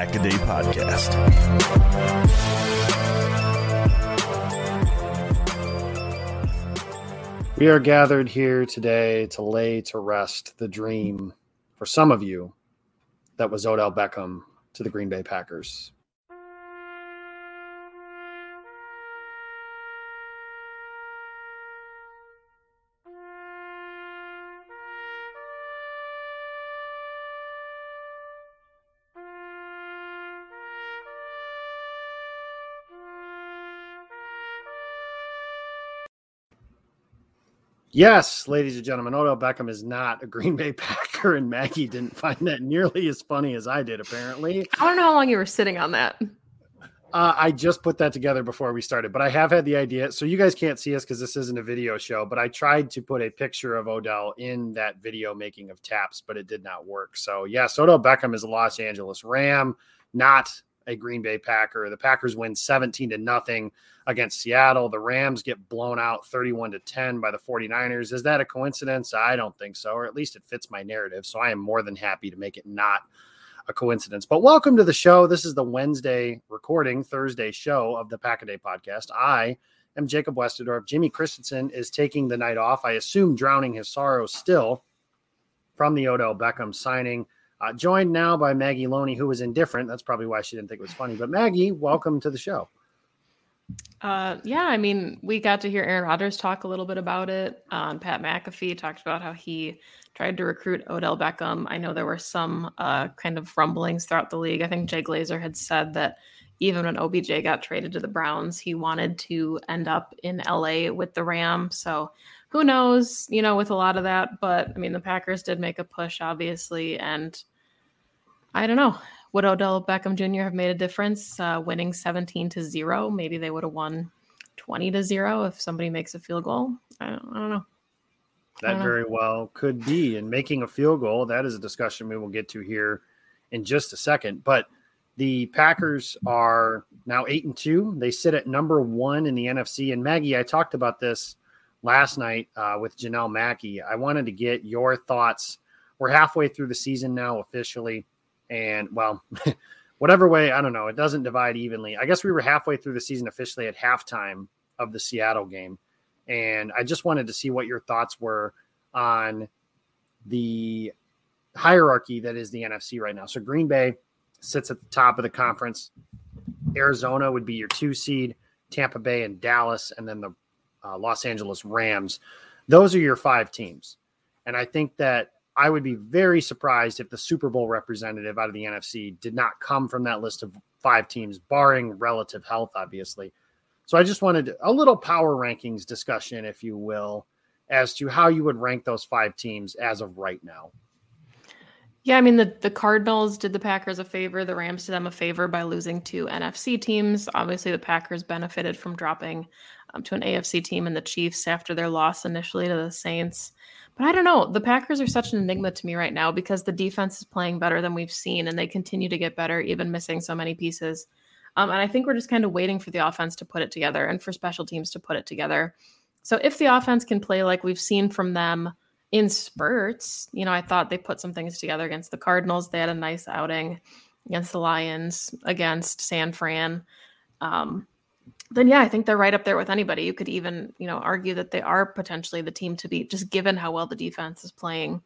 This is the Pack a Day Podcast. We are gathered here today to lay to rest the dream for some of you that was Odell Beckham to the Green Bay Packers. Yes, ladies and gentlemen, Odell Beckham is not a Green Bay Packer, and Maggie didn't find that nearly as funny as I did, apparently. I don't know how long you were sitting on that. Uh, I just put that together before we started, but I have had the idea. So you guys can't see us because this isn't a video show, but I tried to put a picture of Odell in that video making of taps, but it did not work. So, yes, Odell Beckham is a Los Angeles Ram, not a Green Bay Packer. The Packers win 17 to nothing against Seattle. The Rams get blown out 31 to 10 by the 49ers. Is that a coincidence? I don't think so, or at least it fits my narrative. So I am more than happy to make it not a coincidence. But welcome to the show. This is the Wednesday recording, Thursday show of the Pack a Day podcast. I am Jacob Westendorf. Jimmy Christensen is taking the night off. I assume drowning his sorrows still from the Odell Beckham signing. Uh, joined now by Maggie Loney, who was indifferent. That's probably why she didn't think it was funny. But Maggie, welcome to the show. Uh, yeah, I mean, we got to hear Aaron Rodgers talk a little bit about it. Um, Pat McAfee talked about how he tried to recruit Odell Beckham. I know there were some uh, kind of rumblings throughout the league. I think Jay Glazer had said that even when OBJ got traded to the Browns, he wanted to end up in LA with the Rams. So who knows, you know, with a lot of that. But I mean, the Packers did make a push, obviously, and I don't know. Would Odell Beckham Jr. have made a difference uh, winning 17 to 0? Maybe they would have won 20 to 0 if somebody makes a field goal. I don't, I don't know. That don't very know. well could be. And making a field goal, that is a discussion we will get to here in just a second. But the Packers are now 8 and 2. They sit at number one in the NFC. And Maggie, I talked about this last night uh, with Janelle Mackey. I wanted to get your thoughts. We're halfway through the season now officially and well, whatever way, I don't know. It doesn't divide evenly. I guess we were halfway through the season officially at halftime of the Seattle game. And I just wanted to see what your thoughts were on the hierarchy that is the NFC right now. So Green Bay sits at the top of the conference. Arizona would be your two seed, Tampa Bay and Dallas, and then the uh, Los Angeles Rams. Those are your five teams. And I think that I would be very surprised if the Super Bowl representative out of the NFC did not come from that list of five teams, barring relative health, obviously. So I just wanted a little power rankings discussion, if you will, as to how you would rank those five teams as of right now. Yeah, I mean the the Cardinals did the Packers a favor, the Rams did them a favor by losing two NFC teams. Obviously, the Packers benefited from dropping um, to an AFC team and the Chiefs after their loss initially to the Saints. But I don't know. The Packers are such an enigma to me right now because the defense is playing better than we've seen, and they continue to get better, even missing so many pieces. Um, and I think we're just kind of waiting for the offense to put it together and for special teams to put it together. So if the offense can play like we've seen from them in spurts, you know, I thought they put some things together against the Cardinals. They had a nice outing against the Lions, against San Fran. Um, then yeah, I think they're right up there with anybody. You could even, you know, argue that they are potentially the team to beat, just given how well the defense is playing.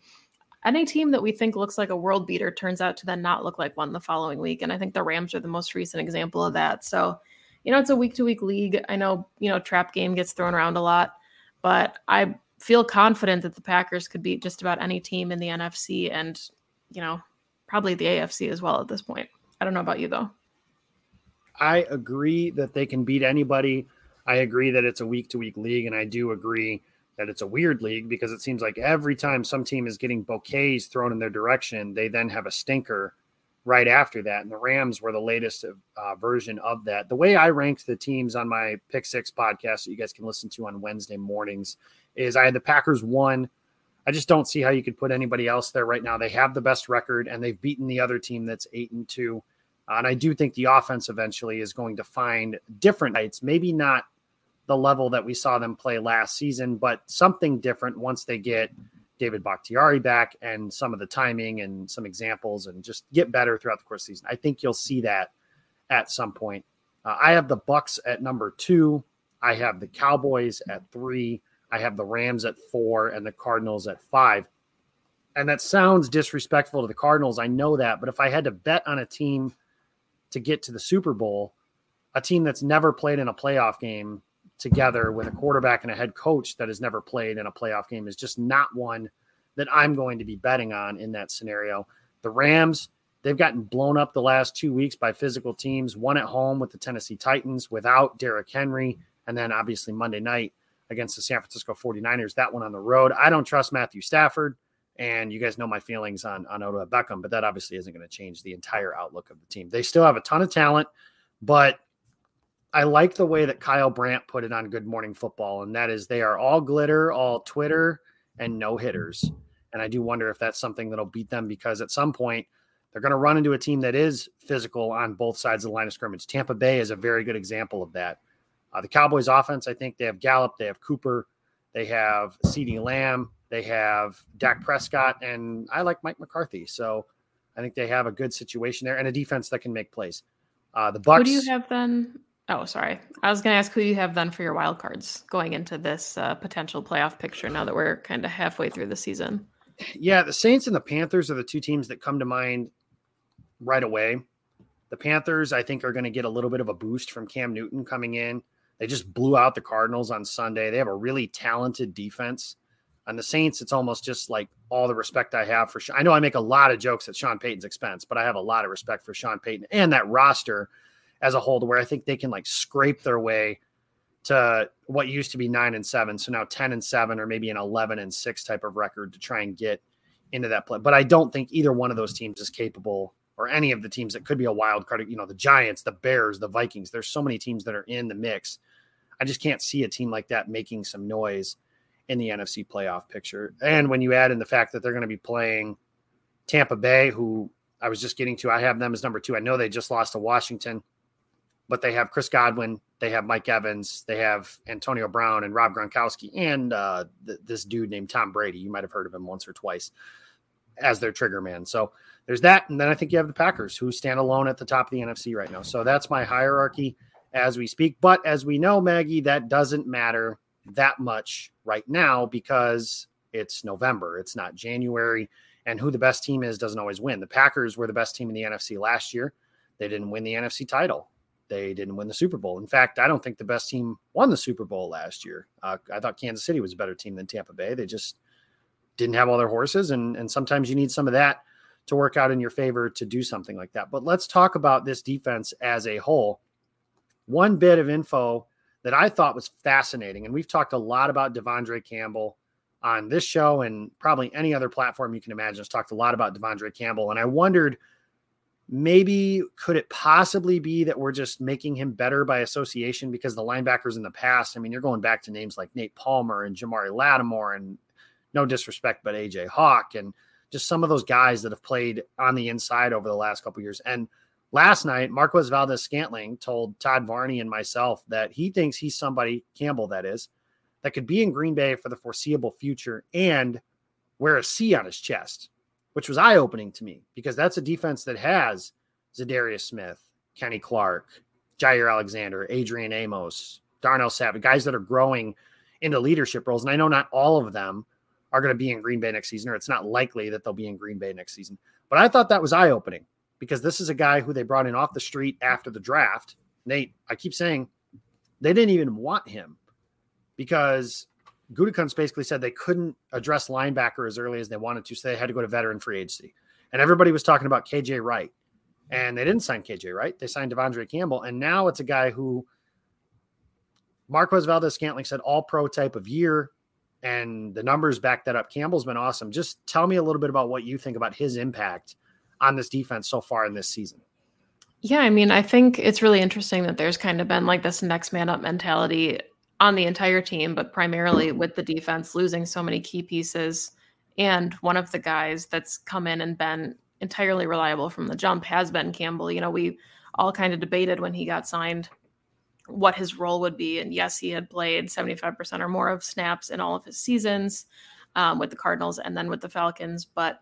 Any team that we think looks like a world beater turns out to then not look like one the following week. And I think the Rams are the most recent example of that. So, you know, it's a week to week league. I know, you know, trap game gets thrown around a lot, but I feel confident that the Packers could beat just about any team in the NFC and, you know, probably the AFC as well at this point. I don't know about you though. I agree that they can beat anybody. I agree that it's a week to week league, and I do agree that it's a weird league because it seems like every time some team is getting bouquets thrown in their direction, they then have a stinker right after that. And the Rams were the latest uh, version of that. The way I ranked the teams on my Pick Six podcast that you guys can listen to on Wednesday mornings is I had the Packers one. I just don't see how you could put anybody else there right now. They have the best record and they've beaten the other team that's eight and two. Uh, and I do think the offense eventually is going to find different heights, maybe not the level that we saw them play last season, but something different once they get David Bakhtiari back and some of the timing and some examples and just get better throughout the course of the season. I think you'll see that at some point. Uh, I have the Bucks at number two. I have the Cowboys at three. I have the Rams at four and the Cardinals at five. And that sounds disrespectful to the Cardinals. I know that. But if I had to bet on a team to get to the Super Bowl, a team that's never played in a playoff game together with a quarterback and a head coach that has never played in a playoff game is just not one that I'm going to be betting on in that scenario. The Rams, they've gotten blown up the last two weeks by physical teams, one at home with the Tennessee Titans without Derrick Henry, and then obviously Monday night against the San Francisco 49ers, that one on the road. I don't trust Matthew Stafford. And you guys know my feelings on, on Odell Beckham, but that obviously isn't going to change the entire outlook of the team. They still have a ton of talent, but I like the way that Kyle Brandt put it on Good Morning Football, and that is they are all glitter, all Twitter, and no hitters. And I do wonder if that's something that'll beat them because at some point they're going to run into a team that is physical on both sides of the line of scrimmage. Tampa Bay is a very good example of that. Uh, the Cowboys offense, I think they have Gallup, they have Cooper, they have CeeDee Lamb, they have Dak Prescott, and I like Mike McCarthy. So I think they have a good situation there and a defense that can make plays. Uh, the Bucks. Who do you have then? Oh, sorry. I was going to ask who you have then for your wild cards going into this uh, potential playoff picture. Now that we're kind of halfway through the season. Yeah, the Saints and the Panthers are the two teams that come to mind right away. The Panthers, I think, are going to get a little bit of a boost from Cam Newton coming in. They just blew out the Cardinals on Sunday. They have a really talented defense. On the Saints, it's almost just like all the respect I have for. I know I make a lot of jokes at Sean Payton's expense, but I have a lot of respect for Sean Payton and that roster as a whole, to where I think they can like scrape their way to what used to be nine and seven, so now ten and seven, or maybe an eleven and six type of record to try and get into that play. But I don't think either one of those teams is capable, or any of the teams that could be a wild card. You know, the Giants, the Bears, the Vikings. There's so many teams that are in the mix. I just can't see a team like that making some noise in the NFC playoff picture. And when you add in the fact that they're going to be playing Tampa Bay, who I was just getting to, I have them as number two. I know they just lost to Washington, but they have Chris Godwin, they have Mike Evans, they have Antonio Brown and Rob Gronkowski, and uh, th- this dude named Tom Brady. You might have heard of him once or twice as their trigger man. So there's that. And then I think you have the Packers who stand alone at the top of the NFC right now. So that's my hierarchy as we speak. But as we know, Maggie, that doesn't matter that much right now because it's November, it's not January. And who the best team is doesn't always win. The Packers were the best team in the NFC last year. They didn't win the NFC title. They didn't win the Super Bowl. In fact, I don't think the best team won the Super Bowl last year. Uh, I thought Kansas City was a better team than Tampa Bay. They just didn't have all their horses. And, and sometimes you need some of that to work out in your favor to do something like that. But let's talk about this defense as a whole. One bit of info that I thought was fascinating. And we've talked a lot about De'Vondre Campbell on this show and probably any other platform you can imagine. Has talked a lot about De'Vondre Campbell. And I wondered maybe could it possibly be that we're just making him better by association because the linebackers in the past, I mean, you're going back to names like Nate Palmer and Jamari Lattimore and no disrespect, but AJ Hawk and just some of those guys that have played on the inside over the last couple years. And last night, Marquez Valdes-Scantling told Todd Varney and myself that he thinks he's somebody, Campbell, that is, that could be in Green Bay for the foreseeable future and wear a C on his chest, which was eye opening to me because that's a defense that has Za'Darius Smith, Kenny Clark, Jaire Alexander, Adrian Amos, Darnell Savage, guys that are growing into leadership roles. And I know not all of them are going to be in Green Bay next season, or it's not likely that they'll be in Green Bay next season. But I thought that was eye opening because this is a guy who they brought in off the street after the draft. Nate, I keep saying they didn't even want him because Gutekunst basically said they couldn't address linebacker as early as they wanted to, so they had to go to veteran free agency. And everybody was talking about KJ Wright, and they didn't sign KJ Wright. They signed De'Vondre Campbell, and now it's a guy who Marquez Valdes-Scantling said all pro type of year, and the numbers back that up. Campbell's been awesome. Just tell me a little bit about what you think about his impact on this defense so far in this season. Yeah, I mean, I think it's really interesting that there's kind of been like this next man up mentality on the entire team, but primarily with the defense losing so many key pieces. And one of the guys that's come in and been entirely reliable from the jump has been Campbell. You know, we all kind of debated when he got signed what his role would be. And yes, he had played 75% or more of snaps in all of his seasons um, with the Cardinals and then with the Falcons. But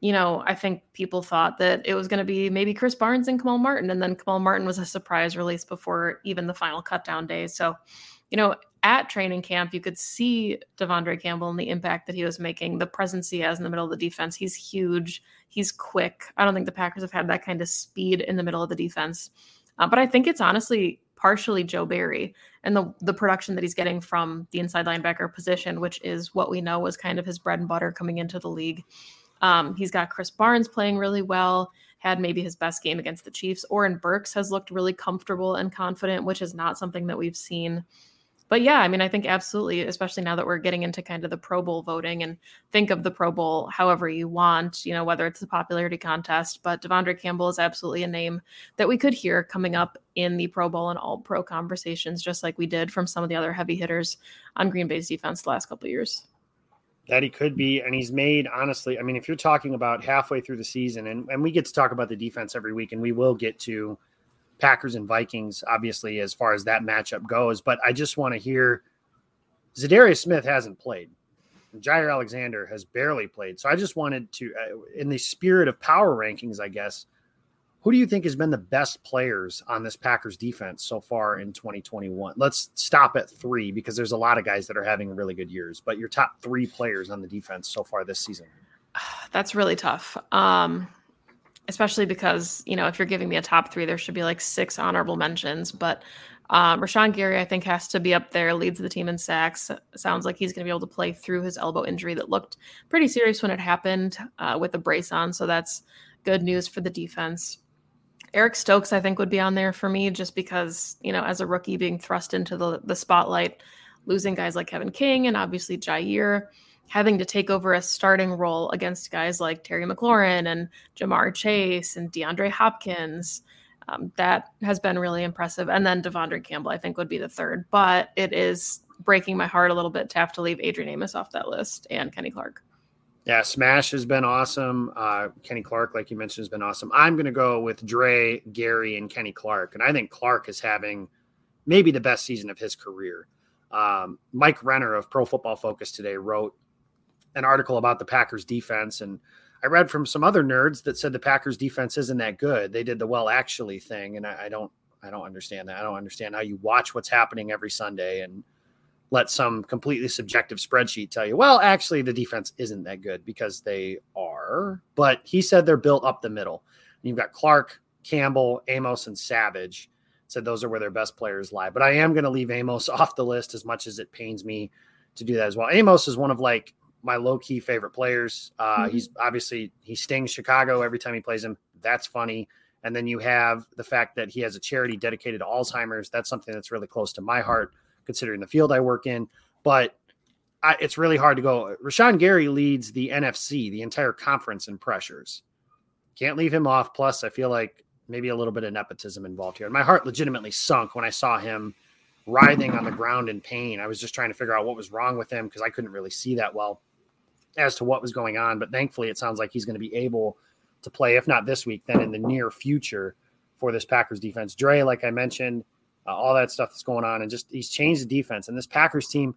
you know, I think people thought that it was going to be maybe Krys Barnes and Kamal Martin, and then Kamal Martin was a surprise release before even the final cutdown day. So, you know, at training camp, you could see De'Vondre Campbell and the impact that he was making, the presence he has in the middle of the defense. He's huge. He's quick. I don't think the Packers have had that kind of speed in the middle of the defense. Uh, but I think it's honestly partially Joe Barry and the the production that he's getting from the inside linebacker position, which is what we know was kind of his bread and butter coming into the league. Um, he's got Krys Barnes playing really well, had maybe his best game against the Chiefs. Oren Burks has looked really comfortable and confident, which is not something that we've seen. But yeah, I mean, I think absolutely, especially now that we're getting into kind of the Pro Bowl voting and think of the Pro Bowl however you want, you know, whether it's a popularity contest. But De'Vondre Campbell is absolutely a name that we could hear coming up in the Pro Bowl and all pro conversations, just like we did from some of the other heavy hitters on Green Bay's defense the last couple years that he could be. And he's made, honestly, I mean, if you're talking about halfway through the season, and, and we get to talk about the defense every week, and we will get to Packers and Vikings, obviously, as far as that matchup goes. But I just want to hear Za'Darius Smith hasn't played. Jaire Alexander has barely played. So I just wanted to, uh, in the spirit of power rankings, I guess, who do you think has been the best players on this Packers defense so far in 2021? Let's stop at three because there's a lot of guys that are having really good years, but your top three players on the defense so far this season. That's really tough. Um, especially because, you know, if you're giving me a top three, there should be like six honorable mentions. But um, Rashan Gary, I think, has to be up there, leads the team in sacks. Sounds like he's going to be able to play through his elbow injury that looked pretty serious when it happened uh, with a brace on. So that's good news for the defense. Eric Stokes, I think, would be on there for me just because, you know, as a rookie being thrust into the, the spotlight, losing guys like Kevin King and obviously Jaire, having to take over a starting role against guys like Terry McLaurin and Ja'Marr Chase and DeAndre Hopkins. Um, that has been really impressive. And then De'Vondre Campbell, I think, would be the third. But it is breaking my heart a little bit to have to leave Adrian Amos off that list and Kenny Clark. Yeah, Smash has been awesome. Uh, Kenny Clark, like you mentioned, has been awesome. I'm going to go with Dre, Gary, and Kenny Clark. And I think Clark is having maybe the best season of his career. Um, Mike Renner of Pro Football Focus today wrote an article about the Packers defense. And I read from some other nerds that said the Packers defense isn't that good. They did the well actually thing. And I, I don't, I don't understand that. I don't understand how you watch what's happening every Sunday and – let some completely subjective spreadsheet tell you, well, actually, the defense isn't that good because they are. But he said they're built up the middle. You've got Clark, Campbell, Amos, and Savage. Said those are where their best players lie. But I am going to leave Amos off the list as much as it pains me to do that as well. Amos is one of like my low key favorite players. Uh, mm-hmm. He's obviously he stings Chicago every time he plays him. That's funny. And then you have the fact that he has a charity dedicated to Alzheimer's. That's something that's really close to my heart considering the field I work in. But I, it's really hard to go. Rashan Gary leads the NFC, the entire conference in pressures. Can't leave him off. Plus, I feel like maybe a little bit of nepotism involved here. And my heart legitimately sunk when I saw him writhing on the ground in pain. I was just trying to figure out what was wrong with him because I couldn't really see that well as to what was going on. But thankfully, it sounds like he's going to be able to play, if not this week, then in the near future for this Packers defense. Dre, like I mentioned, uh, all that stuff that's going on, and just he's changed the defense. And this Packers team,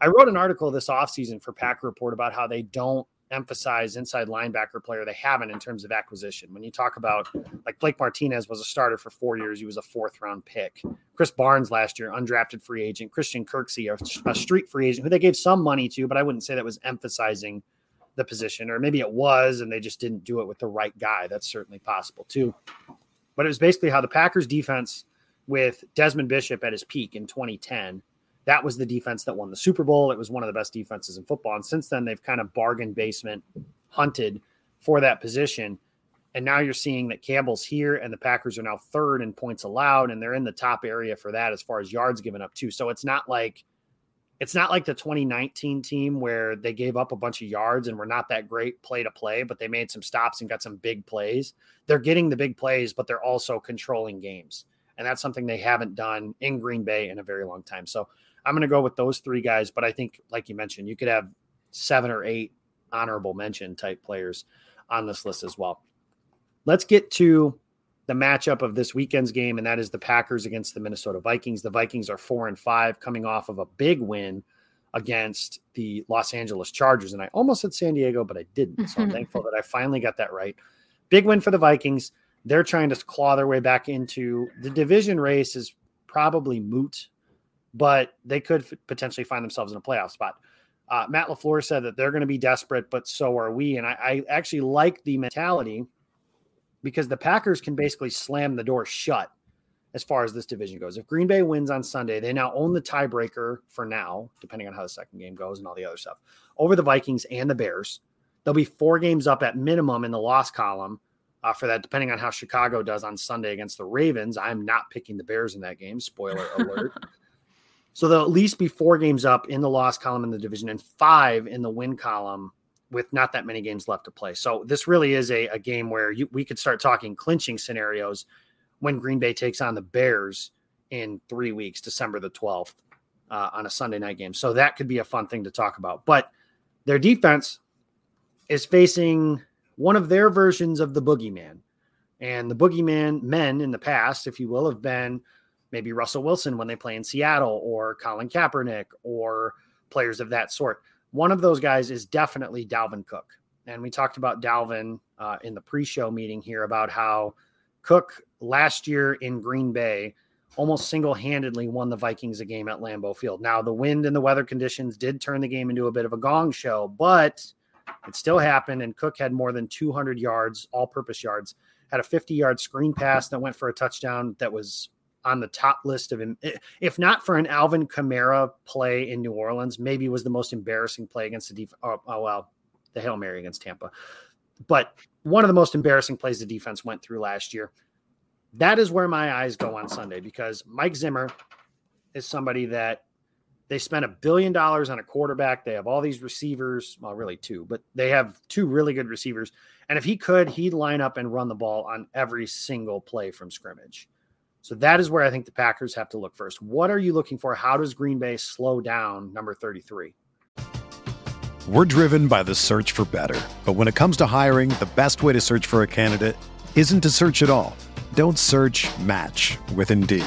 I wrote an article this offseason for Packer Report about how they don't emphasize inside linebacker player they haven't in terms of acquisition. When you talk about like Blake Martinez was a starter for four years, he was a fourth round pick. Krys Barnes last year, undrafted free agent. Christian Kirksey, a, a street free agent who they gave some money to, but I wouldn't say that was emphasizing the position, or maybe it was and they just didn't do it with the right guy. That's certainly possible too. But it was basically how the Packers defense with Desmond Bishop at his peak in 2010 that was the defense that won the Super Bowl. It was one of the best defenses in football. And since then, they've kind of bargain basement hunted for that position. And now you're seeing that Campbell's here and the Packers are now third in points allowed, and they're in the top area for that as far as yards given up too. So it's not like it's not like the 2019 team where they gave up a bunch of yards and were not that great play to play, but they made some stops and got some big plays. They're getting the big plays, but they're also controlling games. And that's something they haven't done in Green Bay in a very long time. So I'm going to go with those three guys. But I think, like you mentioned, you could have seven or eight honorable mention type players on this list as well. Let's get to the matchup of this weekend's game, and that is the Packers against the Minnesota Vikings. The Vikings are four and five, coming off of a big win against the Los Angeles Chargers. And I almost said San Diego, but I didn't. So I'm thankful that I finally got that right. Big win for the Vikings. They're trying to claw their way back into the division race is probably moot but they could f- potentially find themselves in a playoff spot. Uh, Matt LaFleur said that they're going to be desperate, but so are we. And I, I actually like the mentality because the Packers can basically slam the door shut as far as this division goes. If Green Bay wins on Sunday, they now own the tiebreaker for now, depending on how the second game goes and all the other stuff, over the Vikings and the Bears. They'll be four games up at minimum in the loss column uh, for that, depending on how Chicago does on Sunday against the Ravens. I'm not picking the Bears in that game. Spoiler alert. So they'll at least be four games up in the loss column in the division and five in the win column with not that many games left to play. So this really is a, a game where you, we could start talking clinching scenarios when Green Bay takes on the Bears in three weeks, December the 12th, uh, on a Sunday night game. So that could be a fun thing to talk about. But their defense is facing one of their versions of the boogeyman. And the boogeyman men in the past, if you will, have been – maybe Russell Wilson when they play in Seattle or Colin Kaepernick or players of that sort. One of those guys is definitely Dalvin Cook. And we talked about Dalvin uh, in the pre show meeting here about how Cook last year in Green Bay almost single handedly won the Vikings a game at Lambeau Field. Now, the wind and the weather conditions did turn the game into a bit of a gong show, but it still happened. And Cook had more than 200 yards, all purpose yards, had a 50 yard screen pass that went for a touchdown that was on the top list of him. If not for an Alvin Kamara play in New Orleans, maybe was the most embarrassing play against the defense. Oh, oh, well, the Hail Mary against Tampa. But one of the most embarrassing plays the defense went through last year. That is where my eyes go on Sunday because Mike Zimmer is somebody that they spent a billion dollars on a quarterback. They have all these receivers, well, really two, but they have two really good receivers. And if he could, he'd line up and run the ball on every single play from scrimmage. So that is where I think the Packers have to look first. What are you looking for? How does Green Bay slow down number 33? We're driven by the search for better. But when it comes to hiring, the best way to search for a candidate isn't to search at all. Don't search match with Indeed.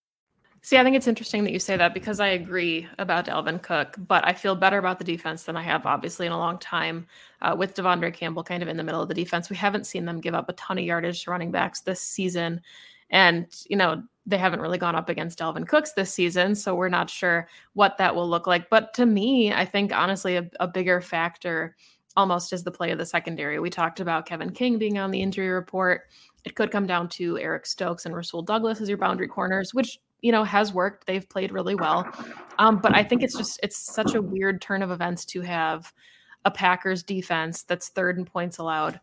See, I think it's interesting that you say that because I agree about Dalvin Cook, but I feel better about the defense than I have, obviously, in a long time. Uh, with De'Vondre Campbell kind of in the middle of the defense, we haven't seen them give up a ton of yardage to running backs this season. And, you know, they haven't really gone up against Dalvin Cooks this season, so we're not sure what that will look like. But to me, I think honestly, a, a bigger factor almost is the play of the secondary. We talked about Kevin King being on the injury report. It could come down to Eric Stokes and Rasul Douglas as your boundary corners, which you know has worked they've played really well. Um, but i think it's just it's such a weird turn of events to have a packers defense that's third in points allowed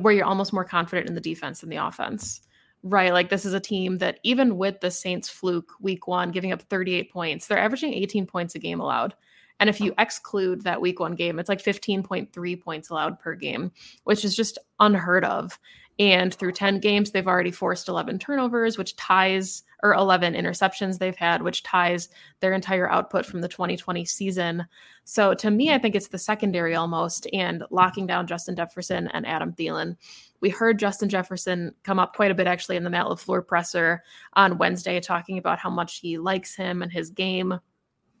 where you're almost more confident in the defense than the offense right? Like this is a team that even with the saints fluke week one giving up 38 points they're averaging 18 points a game allowed. And if you exclude that week one game it's like 15.3 points allowed per game which is just unheard of and through 10 games, they've already forced 11 turnovers, which ties, or 11 interceptions they've had, which ties their entire output from the 2020 season. So to me, I think it's the secondary almost and locking down Justin Jefferson and Adam Thielen. We heard Justin Jefferson come up quite a bit actually in the Matt LaFleur presser on Wednesday, talking about how much he likes him and his game.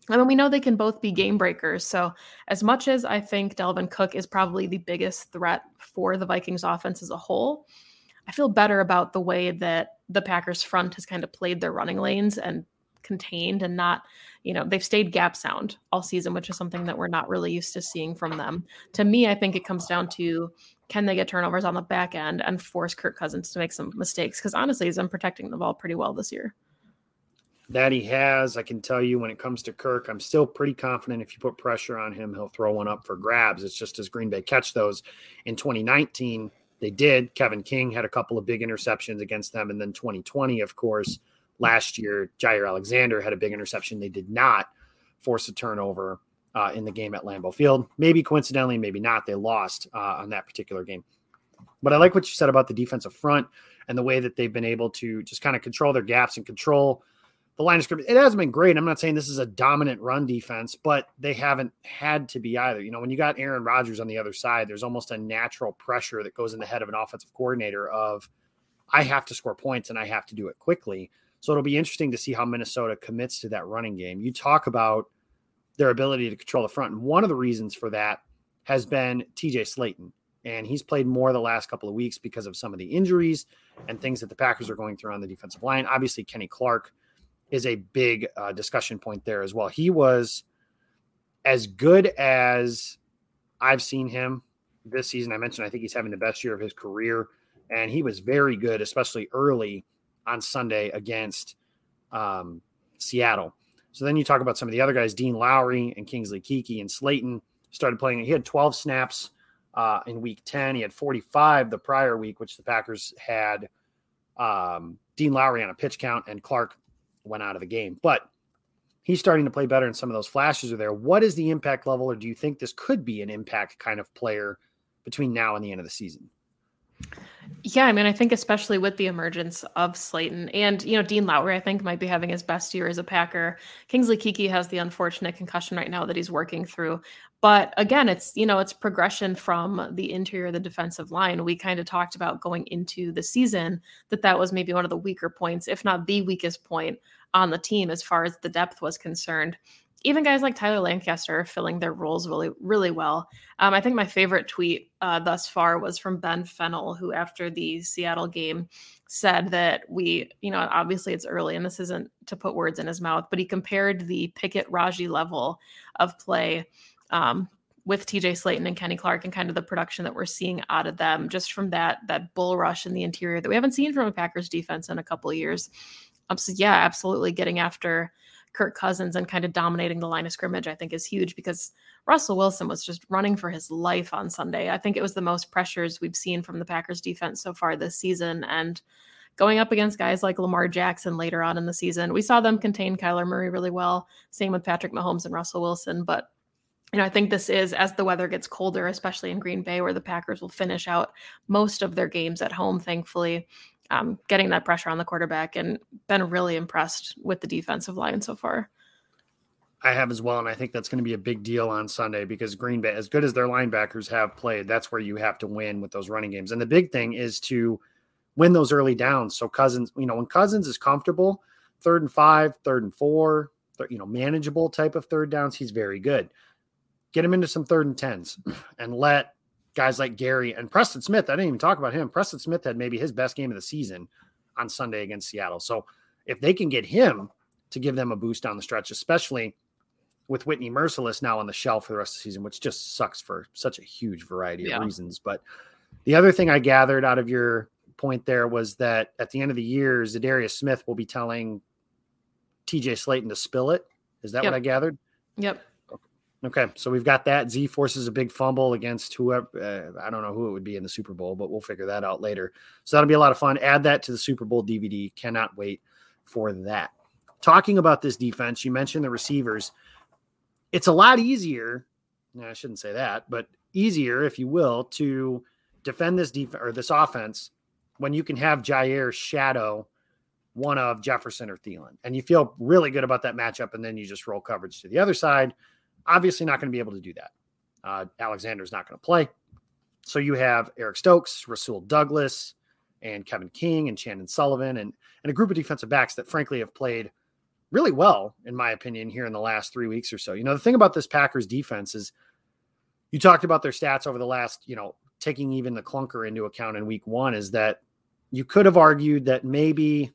I mean, we know they can both be game breakers. So, as much as I think Dalvin Cook is probably the biggest threat for the Vikings offense as a whole, I feel better about the way that the Packers front has kind of played their running lanes and contained and not, you know, they've stayed gap sound all season, which is something that we're not really used to seeing from them. To me, I think it comes down to can they get turnovers on the back end and force Kirk Cousins to make some mistakes? Because honestly, he's been protecting the ball pretty well this year that he has. I can tell you when it comes to Kirk, I'm still pretty confident if you put pressure on him, he'll throw one up for grabs. It's just as Green Bay catch those in 2019, they did. Kevin King had a couple of big interceptions against them. And then 2020, of course, last year, Jaire Alexander had a big interception. They did not force a turnover uh, in the game at Lambeau Field. Maybe coincidentally, maybe not. They lost uh, on that particular game. But I like what you said about the defensive front and the way that they've been able to just kind of control their gaps and control the line of scrimmage. It hasn't been great. I'm not saying this is a dominant run defense, but they haven't had to be either. You know, when you got Aaron Rodgers on the other side, there's almost a natural pressure that goes in the head of an offensive coordinator of I have to score points and I have to do it quickly. So it'll be interesting to see how Minnesota commits to that running game. You talk about their ability to control the front. And one of the reasons for that has been TJ Slaton. And he's played more the last couple of weeks because of some of the injuries and things that the Packers are going through on the defensive line. Obviously, Kenny Clark is a big uh, discussion point there as well. He was as good as I've seen him this season. I mentioned I think he's having the best year of his career, and he was very good, especially early on Sunday against um, Seattle. So then you talk about some of the other guys, Dean Lowry and Kingsley Keke and Slaton started playing. He had 12 snaps uh, in week 10. He had 45 the prior week, which the Packers had um, Dean Lowry on a pitch count and Clark went out of the game. But he's starting to play better, and some of those flashes are there. What is the impact level, or do you think this could be an impact kind of player between now and the end of the season? Yeah, I mean, I think especially with the emergence of Slaton and you know Dean Lowry, I think might be having his best year as a Packer. Kingsley Keke has the unfortunate concussion right now that he's working through, but again, it's you know it's progression from the interior of the defensive line. We kind of talked about going into the season that that was maybe one of the weaker points, if not the weakest point on the team as far as the depth was concerned even guys like Tyler Lancaster are filling their roles really, really well. Um, I think my favorite tweet uh, thus far was from Ben Fennell, who after the Seattle game said that we, you know, obviously it's early and this isn't to put words in his mouth, but he compared the Pickett Raji level of play um, with TJ Slaton and Kenny Clark and kind of the production that we're seeing out of them just from that that bull rush in the interior that we haven't seen from a Packers defense in a couple of years. Um, so yeah, absolutely getting after Kirk Cousins and kind of dominating the line of scrimmage, I think is huge because Russell Wilson was just running for his life on Sunday. I think it was the most pressures we've seen from the Packers defense so far this season. And going up against guys like Lamar Jackson later on in the season. We saw them contain Kyler Murray really well. Same with Patrick Mahomes and Russell Wilson. But you know, I think this is as the weather gets colder, especially in Green Bay, where the Packers will finish out most of their games at home, thankfully, um, getting that pressure on the quarterback and been really impressed with the defensive line so far. I have as well, and I think that's going to be a big deal on Sunday because Green Bay, as good as their linebackers have played, that's where you have to win with those running games. And the big thing is to win those early downs. So Cousins, you know, when Cousins is comfortable, third and five, third and four, you know, manageable type of third downs, he's very good. Get him into some third and tens and let guys like Gary and Preston Smith. I didn't even talk about him. Preston Smith had maybe his best game of the season on Sunday against Seattle. So if they can get him to give them a boost down the stretch, especially with Whitney Mercilus now on the shelf for the rest of the season, which just sucks for such a huge variety yeah. of reasons. But the other thing I gathered out of your point there was that at the end of the year, Za'Darius Smith will be telling TJ Slaton to spill it. Is that yep. what I gathered? Yep. Okay, so we've got that. Z forces a big fumble against whoever. Uh, I don't know who it would be in the Super Bowl, but we'll figure that out later. So that'll be a lot of fun. Add that to the Super Bowl DVD. Cannot wait for that. Talking about this defense, you mentioned the receivers it's a lot easier. I shouldn't say that, but easier, if you will, to defend this defense or this offense when you can have Jaire shadow one of Jefferson or Thielen, and you feel really good about that matchup, and then you just roll coverage to the other side. Obviously, not going to be able to do that. Uh, Alexander's not going to play, so you have Eric Stokes, Rasul Douglas, and Kevin King and Chandon Sullivan, and and a group of defensive backs that frankly have played really well, in my opinion, here in the last three weeks or so. You know, the thing about this Packers defense is you talked about their stats over the last, you know, taking even the clunker into account in week one is that you could have argued that maybe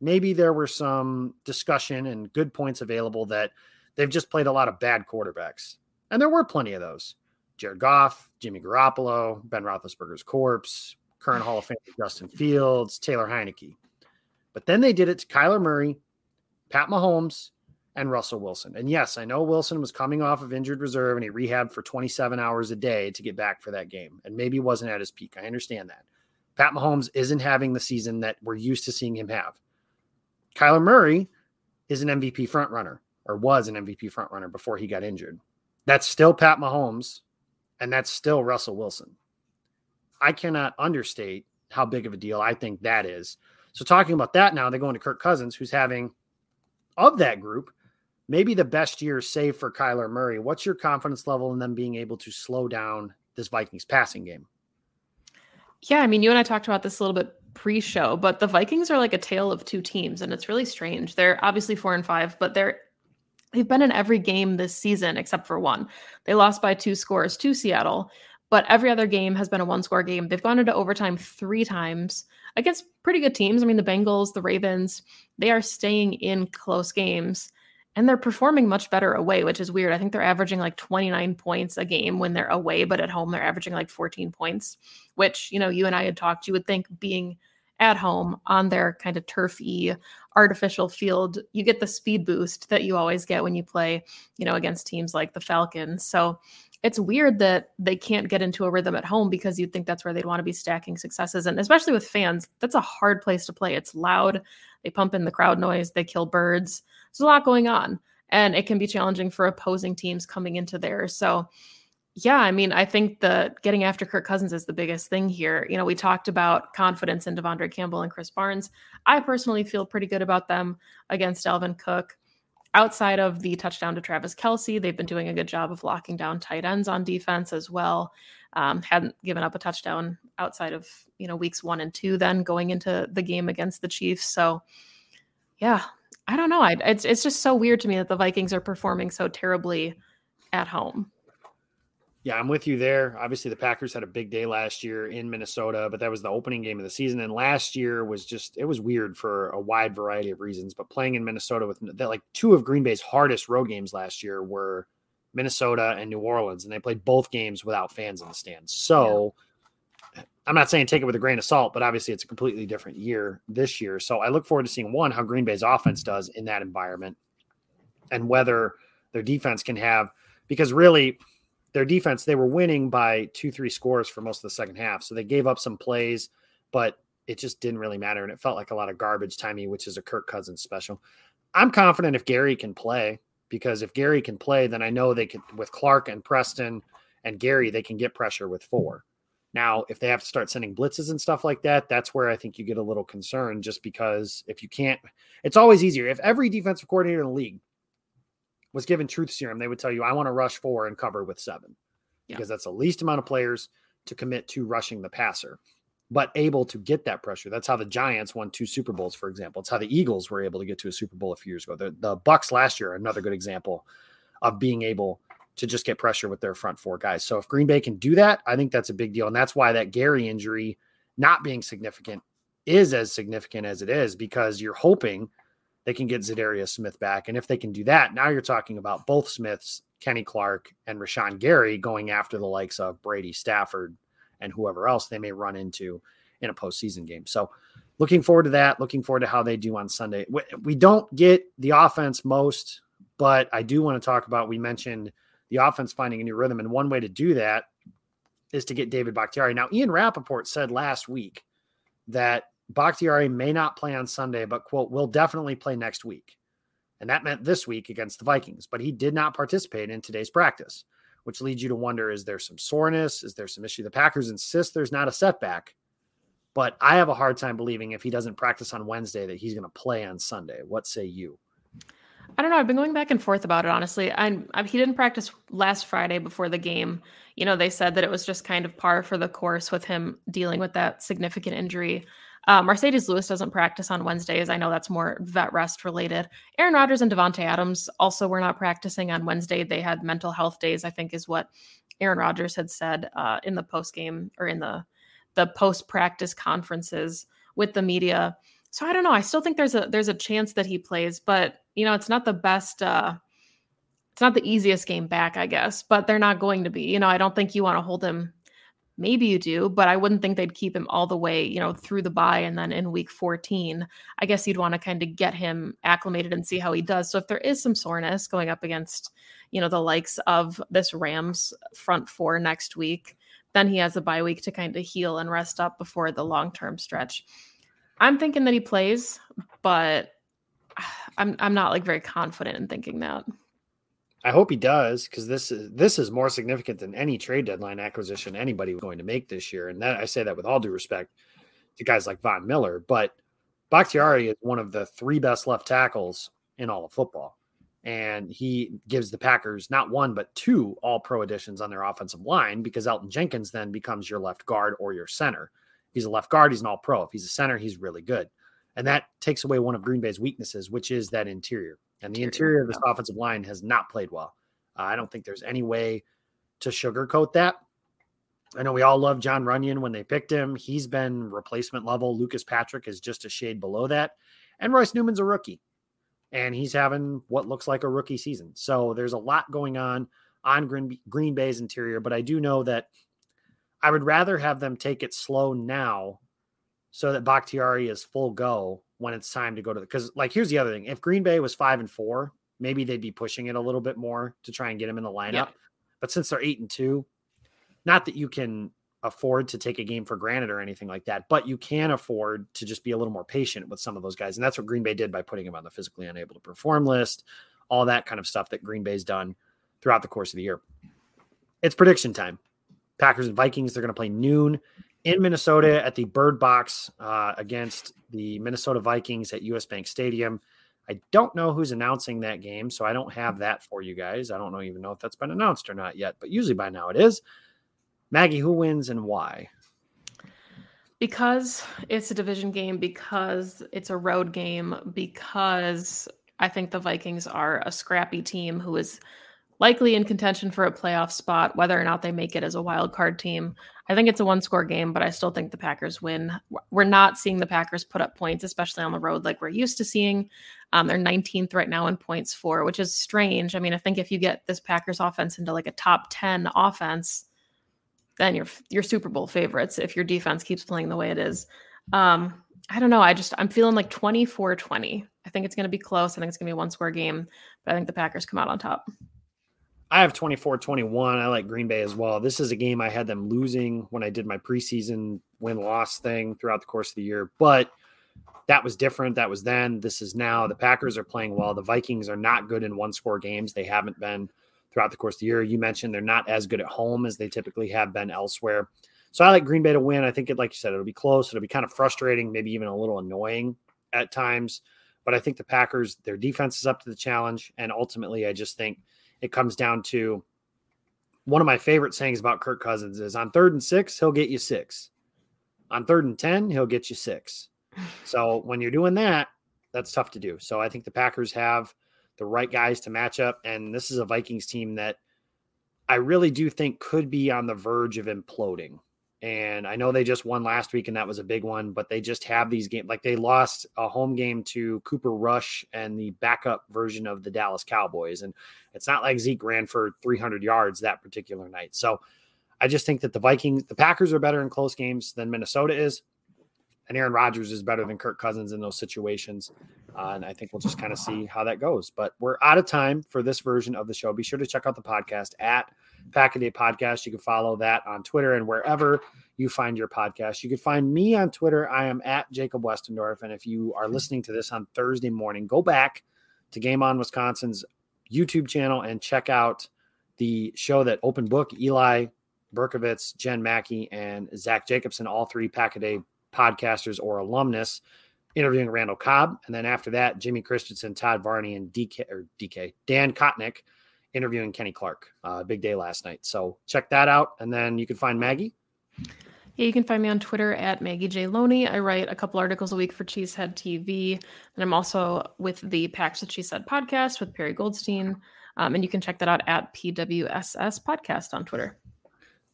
maybe there were some discussion and good points available that they've just played a lot of bad quarterbacks. And there were plenty of those. Jared Goff, Jimmy Garoppolo, Ben Roethlisberger's corpse, current Hall of Famer Justin Fields, Taylor Heinicke. But then they did it to Kyler Murray Pat Mahomes and Russell Wilson. And yes, I know Wilson was coming off of injured reserve and he rehabbed for 27 hours a day to get back for that game and maybe wasn't at his peak. I understand that. Pat Mahomes isn't having the season that we're used to seeing him have. Kyler Murray is an MVP frontrunner or was an MVP frontrunner before he got injured. That's still Pat Mahomes and that's still Russell Wilson. I cannot understate how big of a deal I think that is. So talking about that now, they're going to Kirk Cousins, who's having – of that group, maybe the best year save for Kyler Murray. What's your confidence level in them being able to slow down this Vikings passing game? Yeah, I mean, you and I talked about this a little bit pre-show, but the Vikings are like a tale of two teams, and it's really strange. They're obviously four and five, but they're they've been in every game this season except for one. They lost by two scores to Seattle, but every other game has been a one-score game. They've gone into overtime three times against pretty good teams. I mean, the Bengals, the Ravens, they are staying in close games and they're performing much better away, which is weird. I think they're averaging like 29 points a game when they're away, but at home they're averaging like 14 points, which, you know, you and I had talked, you would think being at home on their kind of turfy artificial field, you get the speed boost that you always get when you play, you know, against teams like the Falcons. So it's weird that they can't get into a rhythm at home because you'd think that's where they'd want to be stacking successes. And especially with fans, that's a hard place to play. It's loud, they pump in the crowd noise, they kill birds. There's a lot going on. And it can be challenging for opposing teams coming into there. So, yeah, I mean, I think the getting after Kirk Cousins is the biggest thing here. You know, we talked about confidence in De'Vondre Campbell and Krys Barnes. I personally feel pretty good about them against Dalvin Cook outside of the touchdown to Travis Kelce, they've been doing a good job of locking down tight ends on defense as well. Um, hadn't given up a touchdown outside of you know weeks one and two. Then going into the game against the Chiefs, so yeah, I don't know. I, it's it's just so weird to me that the Vikings are performing so terribly at home. Yeah, I'm with you there. Obviously, the Packers had a big day last year in Minnesota, but that was the opening game of the season. And last year was just it was weird for a wide variety of reasons. But playing in Minnesota with that, like two of Green Bay's hardest road games last year were Minnesota and New Orleans, and they played both games without fans in the stands. So yeah. I'm not saying take it with a grain of salt, but obviously it's a completely different year this year. So I look forward to seeing one how Green Bay's offense does in that environment, and whether their defense can have because really their defense, they were winning by two, three scores for most of the second half. So they gave up some plays, but it just didn't really matter. And it felt like a lot of garbage timing, which is a Kirk Cousins special. I'm confident if Gary can play, because if Gary can play, then I know they could with Clark and Preston and Gary, they can get pressure with four. Now, if they have to start sending blitzes and stuff like that, that's where I think you get a little concerned just because if you can't, it's always easier. If every defensive coordinator in the league was given truth serum, they would tell you, I want to rush four and cover with seven yeah. because that's the least amount of players to commit to rushing the passer, but able to get that pressure. That's how the Giants won two Super Bowls, for example. It's how the Eagles were able to get to a Super Bowl a few years ago. The, the Bucks last year, another good example of being able to just get pressure with their front four guys. So if Green Bay can do that, I think that's a big deal. And that's why that Gary injury not being significant is as significant as it is because you're hoping they can get Za'Darius Smith back. And if they can do that, now you're talking about both Smiths, Kenny Clark, and Rashan Gary going after the likes of Brady Stafford and whoever else they may run into in a postseason game. So looking forward to that. Looking forward to how they do on Sunday. We don't get the offense most, but I do want to talk about, we mentioned – the offense finding a new rhythm. And one way to do that is to get David Bakhtiari. Now, Ian Rapoport said last week that Bakhtiari may not play on Sunday, but quote, will definitely play next week. And that meant this week against the Vikings, but he did not participate in today's practice, which leads you to wonder is there some soreness? Is there some issue? The Packers insist there's not a setback, but I have a hard time believing if he doesn't practice on Wednesday that he's going to play on Sunday. What say you? I don't know. I've been going back and forth about it, honestly. I, I, um, he didn't practice last Friday before the game. You know, they said that it was just kind of par for the course with him dealing with that significant injury. Uh, Marcedes Lewis doesn't practice on Wednesdays. I know that's more vet rest related. Aaron Rodgers and Davante Adams also were not practicing on Wednesday. They had mental health days, I think, is what Aaron Rodgers had said uh, in the post game or in the the post practice conferences with the media. So I don't know. I still think there's a there's a chance that he plays, but you know, it's not the best uh it's not the easiest game back, I guess, but they're not going to be. You know, I don't think you want to hold him. Maybe you do, but I wouldn't think they'd keep him all the way, you know, through the bye and then in week 14. I guess you'd want to kind of get him acclimated and see how he does. So if there is some soreness going up against, you know, the likes of this Rams front four next week, then he has a bye week to kind of heal and rest up before the long term stretch. I'm thinking that he plays, but I'm I'm not like very confident in thinking that. I hope he does because this is this is more significant than any trade deadline acquisition anybody was going to make this year. And that I say that with all due respect to guys like Von Miller, but Bakhtiari is one of the three best left tackles in all of football. And he gives the Packers not one, but two all pro additions on their offensive line because Elgton Jenkins then becomes your left guard or your center. He's a left guard, he's an all pro. If he's a center, he's really good. And that takes away one of Green Bay's weaknesses, which is that interior. And the interior of this offensive line has not played well. Uh, I don't think there's any way to sugarcoat that. I know we all love Jon Runyan when they picked him. He's been replacement level. Lucas Patrick is just a shade below that. And Royce Newman's a rookie. And he's having what looks like a rookie season. So there's a lot going on on Green, Green Bay's interior. But I do know that I would rather have them take it slow now so that Bakhtiari is full go when it's time to go to the because like here's the other thing. If Green Bay was five and four, maybe they'd be pushing it a little bit more to try and get him in the lineup. Yeah. But since they're eight and two, not that you can afford to take a game for granted or anything like that, but you can afford to just be a little more patient with some of those guys. And that's what Green Bay did by putting him on the physically unable to perform list, all that kind of stuff that Green Bay's done throughout the course of the year. It's prediction time. Packers and Vikings, they're going to play noon in Minnesota at the Bird Box uh, against the Minnesota Vikings at US Bank Stadium. I don't know who's announcing that game, so I don't have that for you guys. I don't know even know if that's been announced or not yet, but usually by now it is. Maggie, who wins and why? Because it's a division game, because it's a road game, because I think the Vikings are a scrappy team who is likely in contention for a playoff spot, whether or not they make it as a wild card team. I think it's a one score game, but I still think the Packers win. We're not seeing the Packers put up points, especially on the road, like we're used to seeing. Um, they're 19th right now in points for, which is strange. I mean, I think if you get this Packers offense into like a top 10 offense, then you're you're Super Bowl favorites if your defense keeps playing the way it is. Um, I don't know. I just I'm feeling like 24-20. I think it's going to be close. I think it's going to be a one score game, but I think the Packers come out on top. I have 24 21. I like Green Bay as well. This is a game I had them losing when I did my preseason win loss thing throughout the course of the year, but that was different. That was then. This is now. The Packers are playing well. The Vikings are not good in one score games. They haven't been throughout the course of the year. You mentioned they're not as good at home as they typically have been elsewhere. So I like Green Bay to win. I think it, like you said, it'll be close. It'll be kind of frustrating, maybe even a little annoying at times. But I think the Packers, their defense is up to the challenge. And ultimately, I just think it comes down to one of my favorite sayings about Kirk Cousins is on third and six, he'll get you six. On third and 10, he'll get you six. So when you're doing that, that's tough to do. So I think the Packers have the right guys to match up. And this is a Vikings team that I really do think could be on the verge of imploding. And I know they just won last week, and that was a big one, but they just have these games. Like they lost a home game to Cooper Rush and the backup version of the Dallas Cowboys. And it's not like Zeke ran for 300 yards that particular night. So I just think that the Vikings, the Packers are better in close games than Minnesota is and Aaron Rodgers is better than Kirk Cousins in those situations. Uh, and I think we'll just kind of see how that goes. But we're out of time for this version of the show. Be sure to check out the podcast at Pack a Day Podcast. You can follow that on Twitter and wherever you find your podcast. You can find me on Twitter. I am at Jacob Westendorf. And if you are listening to this on Thursday morning, go back to Game On Wisconsin's YouTube channel and check out the show that Open Book, Eli Berkovitz, Jen Mackey, and Zach Jacobson, all three Pack a Day podcasters or alumnus interviewing Randall Cobb. And then after that, Jimmy Christensen, Todd Varney, and DK or DK Dan Kotnick interviewing Kenny Clark. Uh, big day last night. So check that out. And then you can find Maggie. Yeah, you can find me on Twitter at Maggie J. Loney. I write a couple articles a week for Cheesehead TV. And I'm also with the Packs She Said podcast with Perry Goldstein. Um, and you can check that out at PWSS Podcast on Twitter.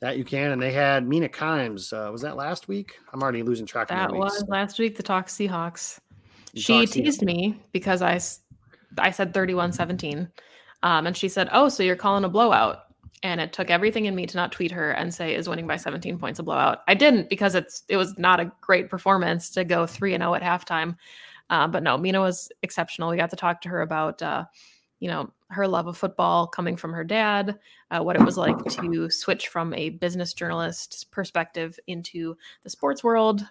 That you can, and they had Mina Kimes. Uh, was that last week? I'm already losing track. That was last week. The talk Seahawks. You she teased Seahawks. me because I, I said 31-17, um, and she said, "Oh, so you're calling a blowout?" And it took everything in me to not tweet her and say is winning by 17 points a blowout. I didn't because it's it was not a great performance to go three and zero oh at halftime. Uh, but no, Mina was exceptional. We got to talk to her about. Uh, you know her love of football coming from her dad uh, what it was like to switch from a business journalist's perspective into the sports world.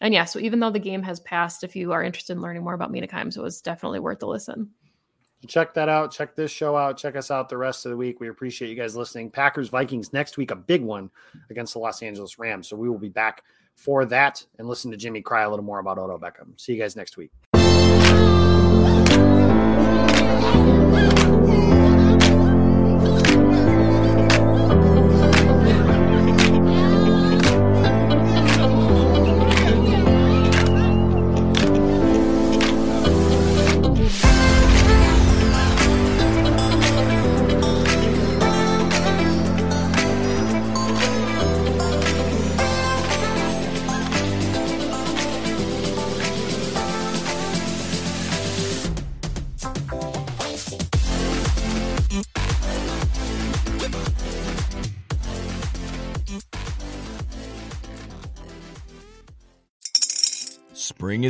And yeah so even though the game has passed if you are interested in learning more about mina kimes it was definitely worth a listen. Check that out. Check this show out. Check us out the rest of the week. We appreciate you guys listening. Packers vikings next week a big one against the los angeles rams. So we will be back for that and listen to jimmy cry a little more about Odell beckham. See you guys next week